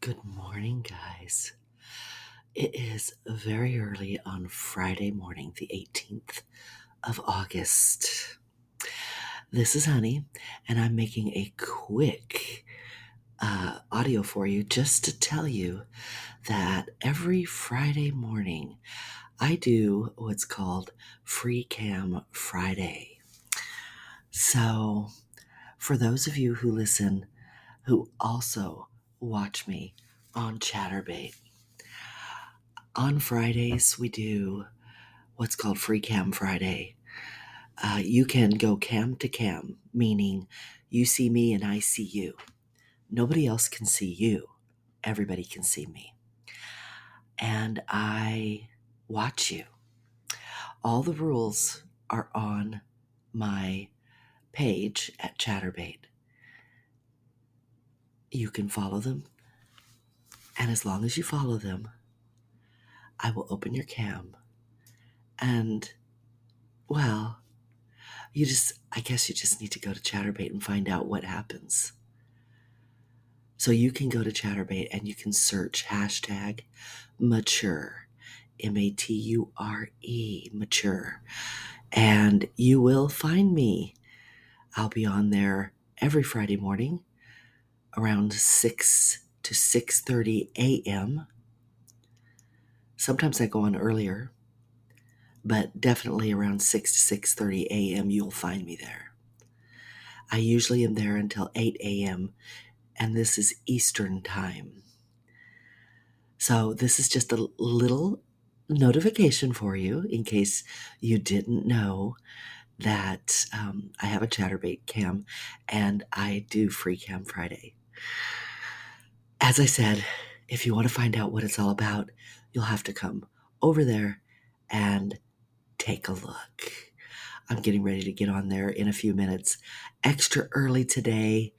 Good morning, guys. It is very early on Friday morning, the 18th of August. This is Honey, and I'm making a quick uh, audio for you just to tell you that every Friday morning I do what's called Free Cam Friday. So, for those of you who listen who also watch me on Chaturbate, on Fridays we do what's called Free Cam Friday. Uh, you can go cam to cam, meaning you see me and I see you. Nobody else can see you, everybody can see me. And I watch you. All the rules are on my page at Chaturbate. You can follow them, and as long as you follow them, I will open your cam. And, well, you just, I guess you just need to go to Chaturbate and find out what happens. So you can go to Chaturbate and you can search hashtag mature, M A T U R E, mature, and you will find me. I'll be on there every Friday morning around 6 to 6:30 a.m. Sometimes I go on earlier, but definitely around 6 to 6:30 a.m. you'll find me there. I usually am there until 8 a.m. and this is Eastern time. So this is just a little notification for you in case you didn't know that um, I have a Chaturbate cam and I do free cam Friday. As I said, if you want to find out what it's all about, you'll have to come over there and take a look. I'm getting ready to get on there in a few minutes. Extra early today.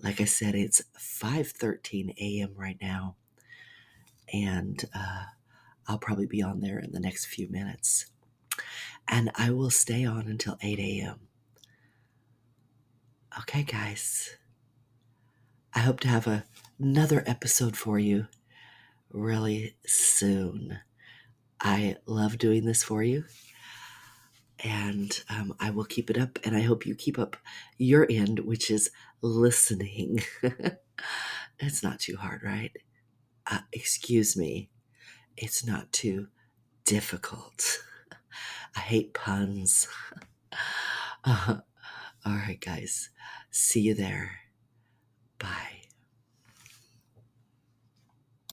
Like I said, it's 5:13 a.m. right now, and uh, I'll probably be on there in the next few minutes. And I will stay on until 8 a.m. Okay, guys. I hope to have a, another episode for you really soon. I love doing this for you, and um, I will keep it up. And I hope you keep up your end, which is listening. it's not too hard, right? Uh, excuse me, it's not too difficult. I hate puns. Uh, all right, guys. See you there. Bye.